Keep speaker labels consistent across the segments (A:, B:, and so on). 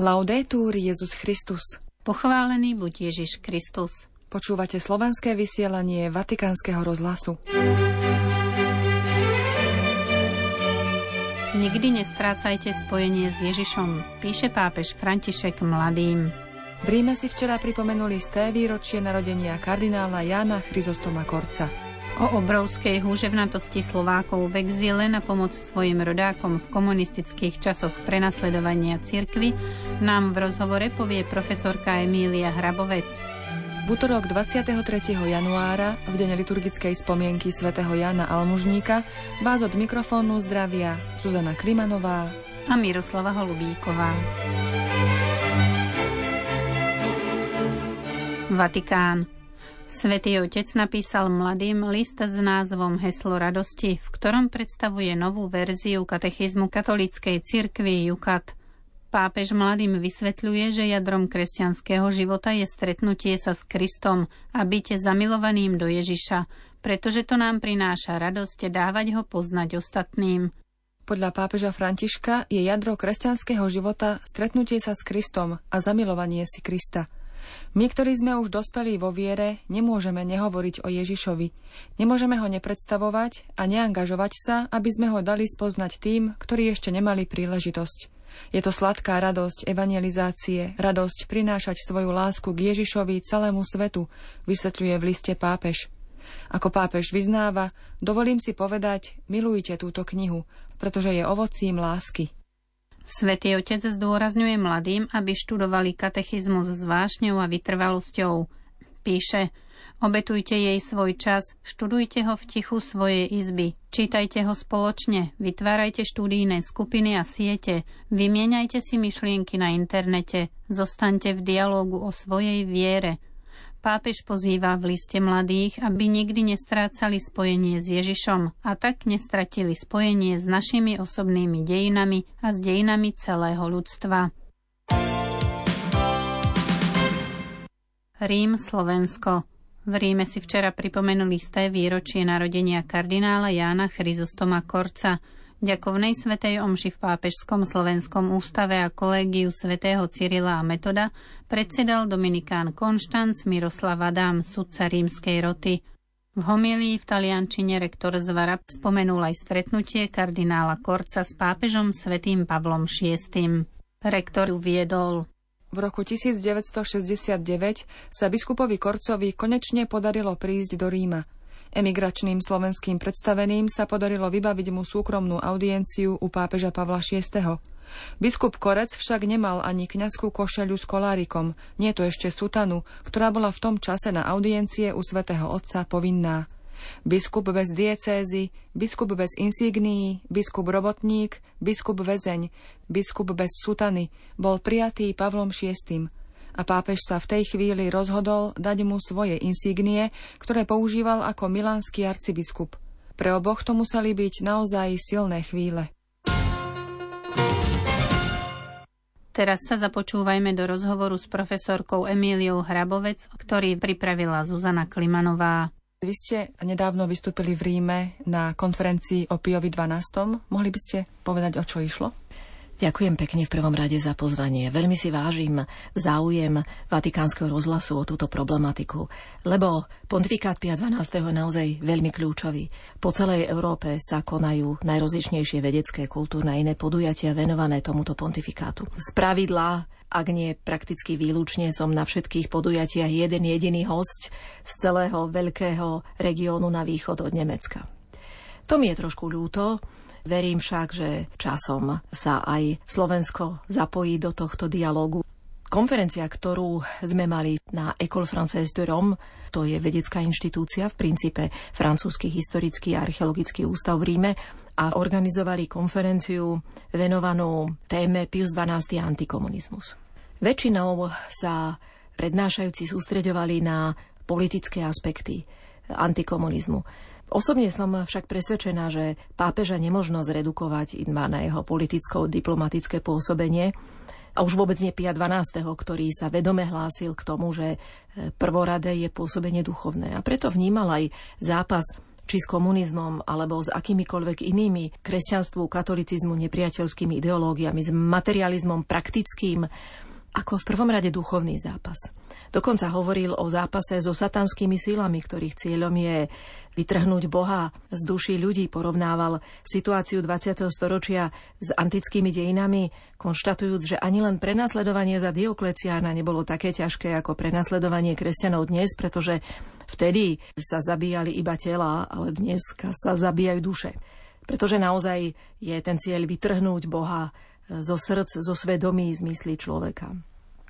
A: Laudetur Jezus Christus.
B: Pochválený buď Ježiš Kristus.
A: Počúvate slovenské vysielanie Vatikánskeho rozhlasu.
B: Nikdy nestrácajte spojenie s Ježišom, píše pápež František mladým.
A: V Ríme si včera pripomenuli sté výročie narodenia kardinála Jána Chryzostoma Korca.
B: O obrovskej húževnatosti Slovákov v exíle na pomoc svojim rodákom v komunistických časoch prenasledovania cirkvy nám v rozhovore povie profesorka Emília Hrabovec.
A: V útorok 23. januára, v deň liturgickej spomienky svätého Jana Almužníka, vás od mikrofónu zdravia Zuzana Klimanová
B: a Miroslava Holubíková. Vatikán. Svetý Otec napísal mladým list s názvom Heslo radosti, v ktorom predstavuje novú verziu katechizmu katolíckej cirkvi Jukat. Pápež mladým vysvetľuje, že jadrom kresťanského života je stretnutie sa s Kristom a byť zamilovaným do Ježiša, pretože to nám prináša radosť dávať ho poznať ostatným.
A: Podľa pápeža Františka je jadro kresťanského života stretnutie sa s Kristom a zamilovanie si Krista – my, ktorí sme už dospelí vo viere, nemôžeme nehovoriť o Ježišovi. Nemôžeme ho nepredstavovať a neangažovať sa, aby sme ho dali spoznať tým, ktorí ešte nemali príležitosť. Je to sladká radosť evangelizácie, radosť prinášať svoju lásku k Ježišovi celému svetu, vysvetľuje v liste pápež. Ako pápež vyznáva, dovolím si povedať, milujte túto knihu, pretože je ovocím lásky.
B: Svetý Otec zdôrazňuje mladým, aby študovali katechizmus s vášňou a vytrvalosťou. Píše, obetujte jej svoj čas, študujte ho v tichu svojej izby, čítajte ho spoločne, vytvárajte štúdijné skupiny a siete, vymieňajte si myšlienky na internete, zostaňte v dialogu o svojej viere – Pápež pozýva v liste mladých, aby nikdy nestrácali spojenie s Ježišom a tak nestratili spojenie s našimi osobnými dejinami a s dejinami celého ľudstva. Rím, Slovensko. V Ríme si včera pripomenuli sté výročie narodenia kardinála Jána Chryzostoma Korca – ďakovnej svetej omši v Pápežskom slovenskom ústave a kolégiu svätého Cyrila a Metoda predsedal Dominikán Konštanc Miroslav Adam, sudca rímskej roty. V homilii v taliančine rektor Zvara spomenul aj stretnutie kardinála Korca s pápežom svätým Pavlom VI. Rektor uviedol.
A: V roku 1969 sa biskupovi Korcovi konečne podarilo prísť do Ríma – Emigračným slovenským predstaveným sa podarilo vybaviť mu súkromnú audienciu u pápeža Pavla VI. Biskup Korec však nemal ani kňazskú košeľu s kolárikom, nie to ešte sutanu, ktorá bola v tom čase na audiencie u svätého Otca povinná. Biskup bez diecézy, biskup bez insígnií, biskup robotník, biskup väzeň, biskup bez sutany bol prijatý Pavlom VI a pápež sa v tej chvíli rozhodol dať mu svoje insígnie, ktoré používal ako milánsky arcibiskup. Pre oboch to museli byť naozaj silné chvíle.
B: Teraz sa započúvajme do rozhovoru s profesorkou Emíliou Hrabovec, ktorý pripravila Zuzana Klimanová.
A: Vy ste nedávno vystúpili v Ríme na konferencii o Piovi 12. Mohli by ste povedať, o čo išlo?
C: Ďakujem pekne v prvom rade za pozvanie. Veľmi si vážim záujem Vatikánskeho rozhlasu o túto problematiku, lebo pontifikát Pia 12. je naozaj veľmi kľúčový. Po celej Európe sa konajú najrozličnejšie vedecké, kultúrne a iné podujatia venované tomuto pontifikátu. Z pravidla ak nie prakticky výlučne, som na všetkých podujatiach jeden jediný host z celého veľkého regiónu na východ od Nemecka. To mi je trošku ľúto, Verím však, že časom sa aj Slovensko zapojí do tohto dialogu. Konferencia, ktorú sme mali na École Française de Rome, to je vedecká inštitúcia, v princípe francúzsky historický a archeologický ústav v Ríme, a organizovali konferenciu venovanú téme Pius XII a antikomunizmus. Väčšinou sa prednášajúci sústreďovali na politické aspekty antikomunizmu. Osobne som však presvedčená, že pápeža nemožno zredukovať iba na jeho politicko-diplomatické pôsobenie, a už vôbec nie Pia 12., ktorý sa vedome hlásil k tomu, že e, prvoradé je pôsobenie duchovné. A preto vnímal aj zápas či s komunizmom, alebo s akýmikoľvek inými kresťanstvu, katolicizmu, nepriateľskými ideológiami, s materializmom praktickým, ako v prvom rade duchovný zápas. Dokonca hovoril o zápase so satanskými sílami, ktorých cieľom je vytrhnúť Boha z duší ľudí. Porovnával situáciu 20. storočia s antickými dejinami, konštatujúc, že ani len prenasledovanie za Diokleciána nebolo také ťažké ako prenasledovanie kresťanov dnes, pretože vtedy sa zabíjali iba tela, ale dnes sa zabíjajú duše. Pretože naozaj je ten cieľ vytrhnúť Boha zo srdc, zo svedomí zmyslí človeka.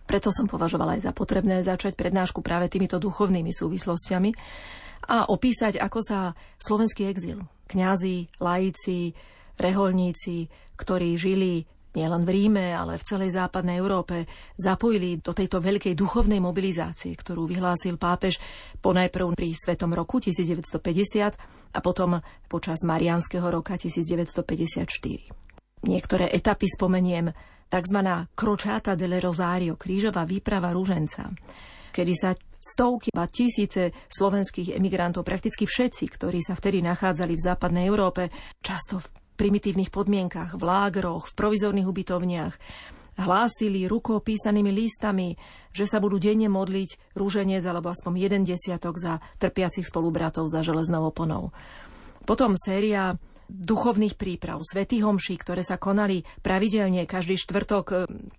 C: Preto som považovala aj za potrebné začať prednášku práve týmito duchovnými súvislostiami a opísať, ako sa slovenský exil, kňazi, laici, reholníci, ktorí žili nielen v Ríme, ale v celej západnej Európe, zapojili do tejto veľkej duchovnej mobilizácie, ktorú vyhlásil pápež ponajprv pri Svetom roku 1950 a potom počas Marianského roka 1954. Niektoré etapy spomeniem, tzv. Kročáta delle Rosario, krížová výprava rúženca, kedy sa stovky a tisíce slovenských emigrantov, prakticky všetci, ktorí sa vtedy nachádzali v západnej Európe, často v primitívnych podmienkach, v lágroch, v provizorných ubytovniach, hlásili rukou písanými listami, že sa budú denne modliť rúženec alebo aspoň jeden desiatok za trpiacich spolubratov za železnou oponou. Potom séria duchovných príprav, svätých homší, ktoré sa konali pravidelne každý štvrtok, e,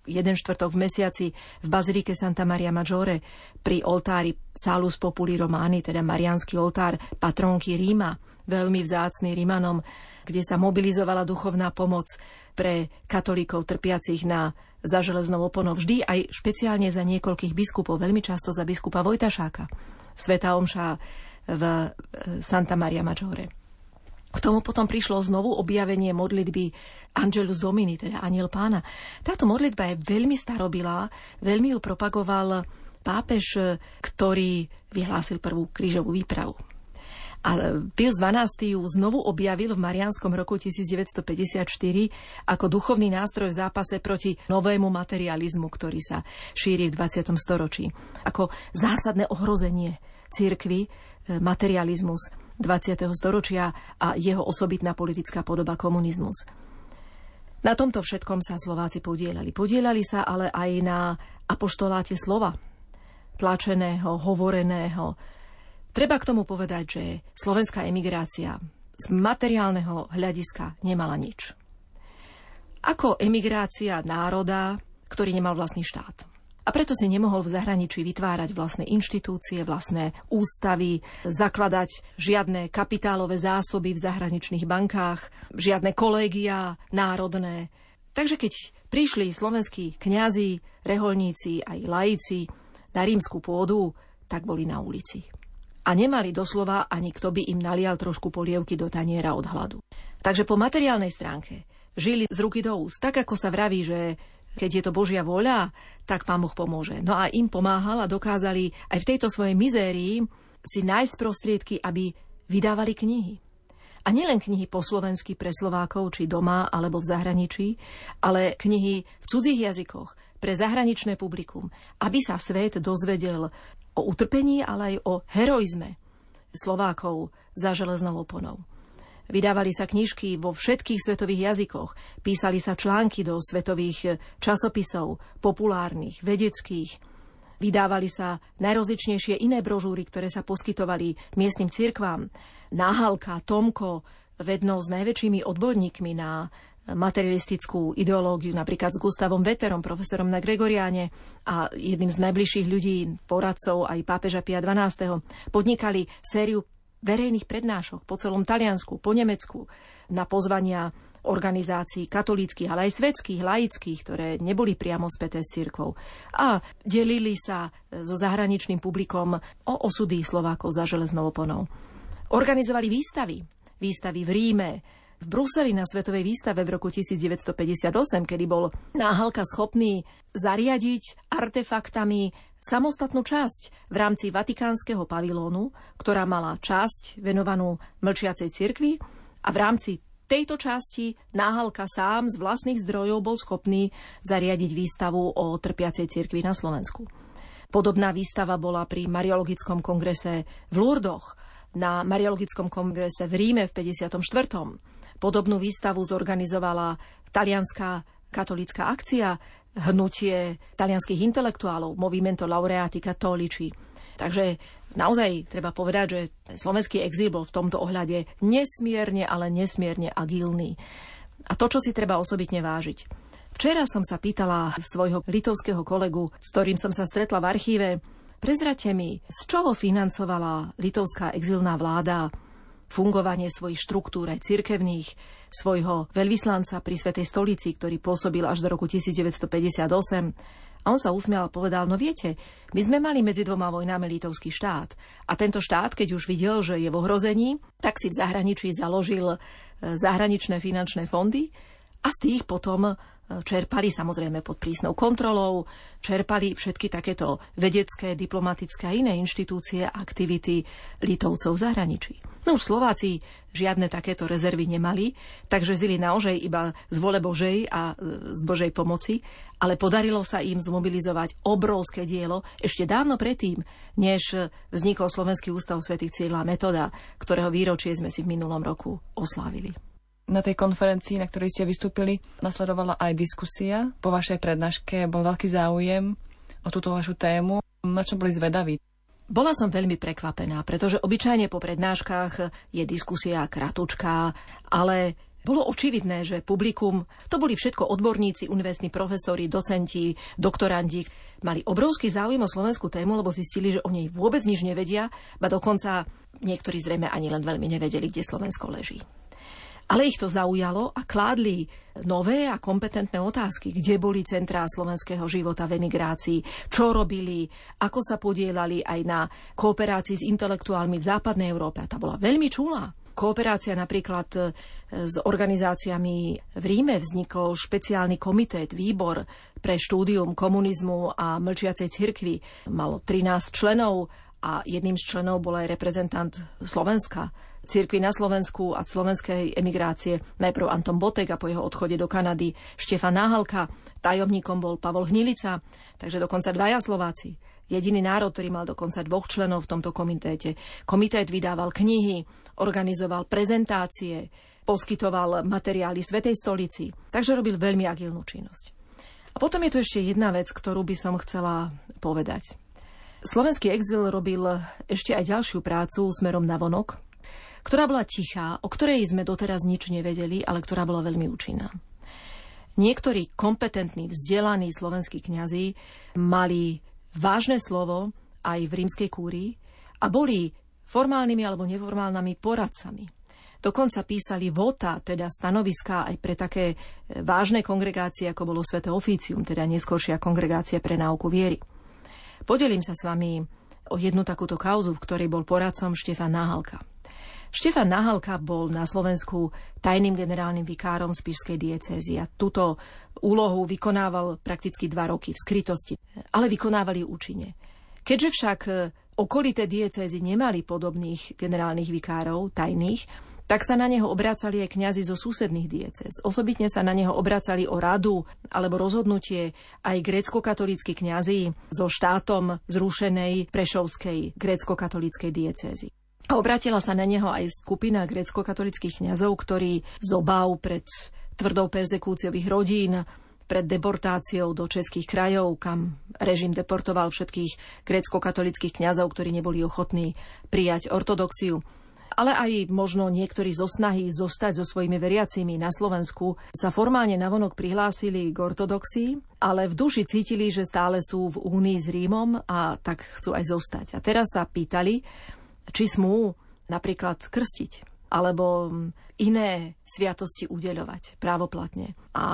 C: jeden štvrtok v mesiaci v Bazilike Santa Maria Maggiore pri oltári Salus Populi Romani, teda Marianský oltár patronky Ríma, veľmi vzácný Rímanom, kde sa mobilizovala duchovná pomoc pre katolíkov trpiacich na za železnou oponou. Vždy aj špeciálne za niekoľkých biskupov, veľmi často za biskupa Vojtašáka. Sveta Omša v e, Santa Maria Maggiore. K tomu potom prišlo znovu objavenie modlitby Angelus Domini, teda Aniel pána. Táto modlitba je veľmi starobilá, veľmi ju propagoval pápež, ktorý vyhlásil prvú krížovú výpravu. A Pius XII ju znovu objavil v Marianskom roku 1954 ako duchovný nástroj v zápase proti novému materializmu, ktorý sa šíri v 20. storočí. Ako zásadné ohrozenie církvy, e, materializmus 20. storočia a jeho osobitná politická podoba komunizmus. Na tomto všetkom sa Slováci podielali. Podielali sa ale aj na apoštoláte slova, tlačeného, hovoreného. Treba k tomu povedať, že slovenská emigrácia z materiálneho hľadiska nemala nič. Ako emigrácia národa, ktorý nemal vlastný štát. A preto si nemohol v zahraničí vytvárať vlastné inštitúcie, vlastné ústavy, zakladať žiadne kapitálové zásoby v zahraničných bankách, žiadne kolégia národné. Takže keď prišli slovenskí kňazi, reholníci aj laici na rímsku pôdu, tak boli na ulici. A nemali doslova ani kto by im nalial trošku polievky do taniera od hladu. Takže po materiálnej stránke žili z ruky do úst. Tak ako sa vraví, že keď je to Božia voľa, tak Pán Boh pomôže. No a im pomáhal a dokázali aj v tejto svojej mizérii si nájsť prostriedky, aby vydávali knihy. A nielen knihy po slovensky pre Slovákov, či doma, alebo v zahraničí, ale knihy v cudzích jazykoch pre zahraničné publikum, aby sa svet dozvedel o utrpení, ale aj o heroizme Slovákov za železnou oponou. Vydávali sa knižky vo všetkých svetových jazykoch, písali sa články do svetových časopisov, populárnych, vedeckých. Vydávali sa najrozličnejšie iné brožúry, ktoré sa poskytovali miestnym cirkvám. Náhalka, Tomko, vedno s najväčšími odborníkmi na materialistickú ideológiu, napríklad s Gustavom Veterom, profesorom na Gregoriáne a jedným z najbližších ľudí, poradcov aj pápeža Pia XII. Podnikali sériu verejných prednášok po celom Taliansku, po Nemecku, na pozvania organizácií katolíckých, ale aj svetských, laických, ktoré neboli priamo späté s cirkvou. A delili sa so zahraničným publikom o osudy Slovákov za železnou oponou. Organizovali výstavy. Výstavy v Ríme, v Bruseli na Svetovej výstave v roku 1958, kedy bol náhalka schopný zariadiť artefaktami samostatnú časť v rámci Vatikánskeho pavilónu, ktorá mala časť venovanú mlčiacej cirkvi a v rámci tejto časti náhalka sám z vlastných zdrojov bol schopný zariadiť výstavu o trpiacej cirkvi na Slovensku. Podobná výstava bola pri Mariologickom kongrese v Lurdoch na Mariologickom kongrese v Ríme v 54. Podobnú výstavu zorganizovala talianská katolická akcia, hnutie talianských intelektuálov, Movimento Laureati Cattolici. Takže naozaj treba povedať, že slovenský exil bol v tomto ohľade nesmierne, ale nesmierne agilný. A to, čo si treba osobitne vážiť. Včera som sa pýtala svojho litovského kolegu, s ktorým som sa stretla v archíve, Prezrate mi, z čoho financovala litovská exilná vláda fungovanie svojich štruktúr aj cirkevných, svojho veľvyslanca pri Svetej stolici, ktorý pôsobil až do roku 1958. A on sa usmial a povedal, no viete, my sme mali medzi dvoma vojnami litovský štát. A tento štát, keď už videl, že je v ohrození, tak si v zahraničí založil e, zahraničné finančné fondy a z tých potom čerpali samozrejme pod prísnou kontrolou, čerpali všetky takéto vedecké, diplomatické a iné inštitúcie a aktivity Litovcov v zahraničí. No už Slováci žiadne takéto rezervy nemali, takže zili naozaj iba z vole Božej a e, z Božej pomoci, ale podarilo sa im zmobilizovať obrovské dielo ešte dávno predtým, než vznikol Slovenský ústav svätých cieľa metoda, ktorého výročie sme si v minulom roku oslávili.
A: Na tej konferencii, na ktorej ste vystúpili, nasledovala aj diskusia. Po vašej prednáške bol veľký záujem o túto vašu tému. Na čo boli zvedaví?
C: Bola som veľmi prekvapená, pretože obyčajne po prednáškach je diskusia kratučká, ale bolo očividné, že publikum, to boli všetko odborníci, univerzitní profesori, docenti, doktorandi, mali obrovský záujem o slovenskú tému, lebo zistili, že o nej vôbec nič nevedia, ba dokonca niektorí zrejme ani len veľmi nevedeli, kde Slovensko leží. Ale ich to zaujalo a kládli nové a kompetentné otázky, kde boli centrá slovenského života v emigrácii, čo robili, ako sa podielali aj na kooperácii s intelektuálmi v západnej Európe. A tá bola veľmi čulá. Kooperácia napríklad e, s organizáciami v Ríme vznikol špeciálny komitét, výbor pre štúdium komunizmu a mlčiacej cirkvi. Malo 13 členov a jedným z členov bol aj reprezentant Slovenska cirkvi na Slovensku a slovenskej emigrácie. Najprv Anton Botek a po jeho odchode do Kanady Štefan Náhalka. Tajomníkom bol Pavol Hnilica, takže dokonca dvaja Slováci. Jediný národ, ktorý mal dokonca dvoch členov v tomto komitéte. Komitét vydával knihy, organizoval prezentácie, poskytoval materiály Svetej stolici, takže robil veľmi agilnú činnosť. A potom je tu ešte jedna vec, ktorú by som chcela povedať. Slovenský exil robil ešte aj ďalšiu prácu smerom na vonok, ktorá bola tichá, o ktorej sme doteraz nič nevedeli, ale ktorá bola veľmi účinná. Niektorí kompetentní, vzdelaní slovenskí kňazi mali vážne slovo aj v rímskej kúrii a boli formálnymi alebo neformálnymi poradcami. Dokonca písali vota, teda stanoviská aj pre také e, vážne kongregácie, ako bolo Sveté oficium, teda neskôršia kongregácia pre náuku viery. Podelím sa s vami o jednu takúto kauzu, v ktorej bol poradcom Štefan Náhalka. Štefan Nahalka bol na Slovensku tajným generálnym vikárom Spišskej diecézy a túto úlohu vykonával prakticky dva roky v skrytosti, ale vykonávali účinne. Keďže však e, okolité diecézy nemali podobných generálnych vikárov, tajných, tak sa na neho obracali aj kňazi zo susedných diecez. Osobitne sa na neho obracali o radu alebo rozhodnutie aj grécko-katolícky kňazi zo štátom zrušenej prešovskej grécko-katolíckej diecézy. A obratila sa na neho aj skupina grecko-katolických kňazov, ktorí z obav pred tvrdou perzekúciou ich rodín, pred deportáciou do českých krajov, kam režim deportoval všetkých grécko-katolických kňazov, ktorí neboli ochotní prijať ortodoxiu. Ale aj možno niektorí zo snahy zostať so svojimi veriacimi na Slovensku sa formálne navonok prihlásili k ortodoxii, ale v duši cítili, že stále sú v únii s Rímom a tak chcú aj zostať. A teraz sa pýtali, či smú napríklad krstiť alebo iné sviatosti udeľovať právoplatne. A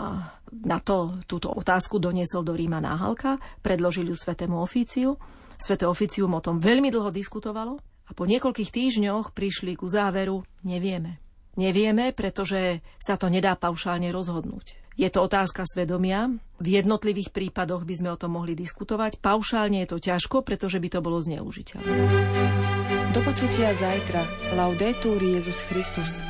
C: na to túto otázku doniesol do Ríma náhalka, predložili ju Svetému oficiu. Sveté oficium o tom veľmi dlho diskutovalo a po niekoľkých týždňoch prišli ku záveru, nevieme. Nevieme, pretože sa to nedá paušálne rozhodnúť. Je to otázka svedomia. V jednotlivých prípadoch by sme o tom mohli diskutovať. Paušálne je to ťažko, pretože by to bolo zneužiteľné.
A: Do počutia zajtra. Laudetur Jezus Christus.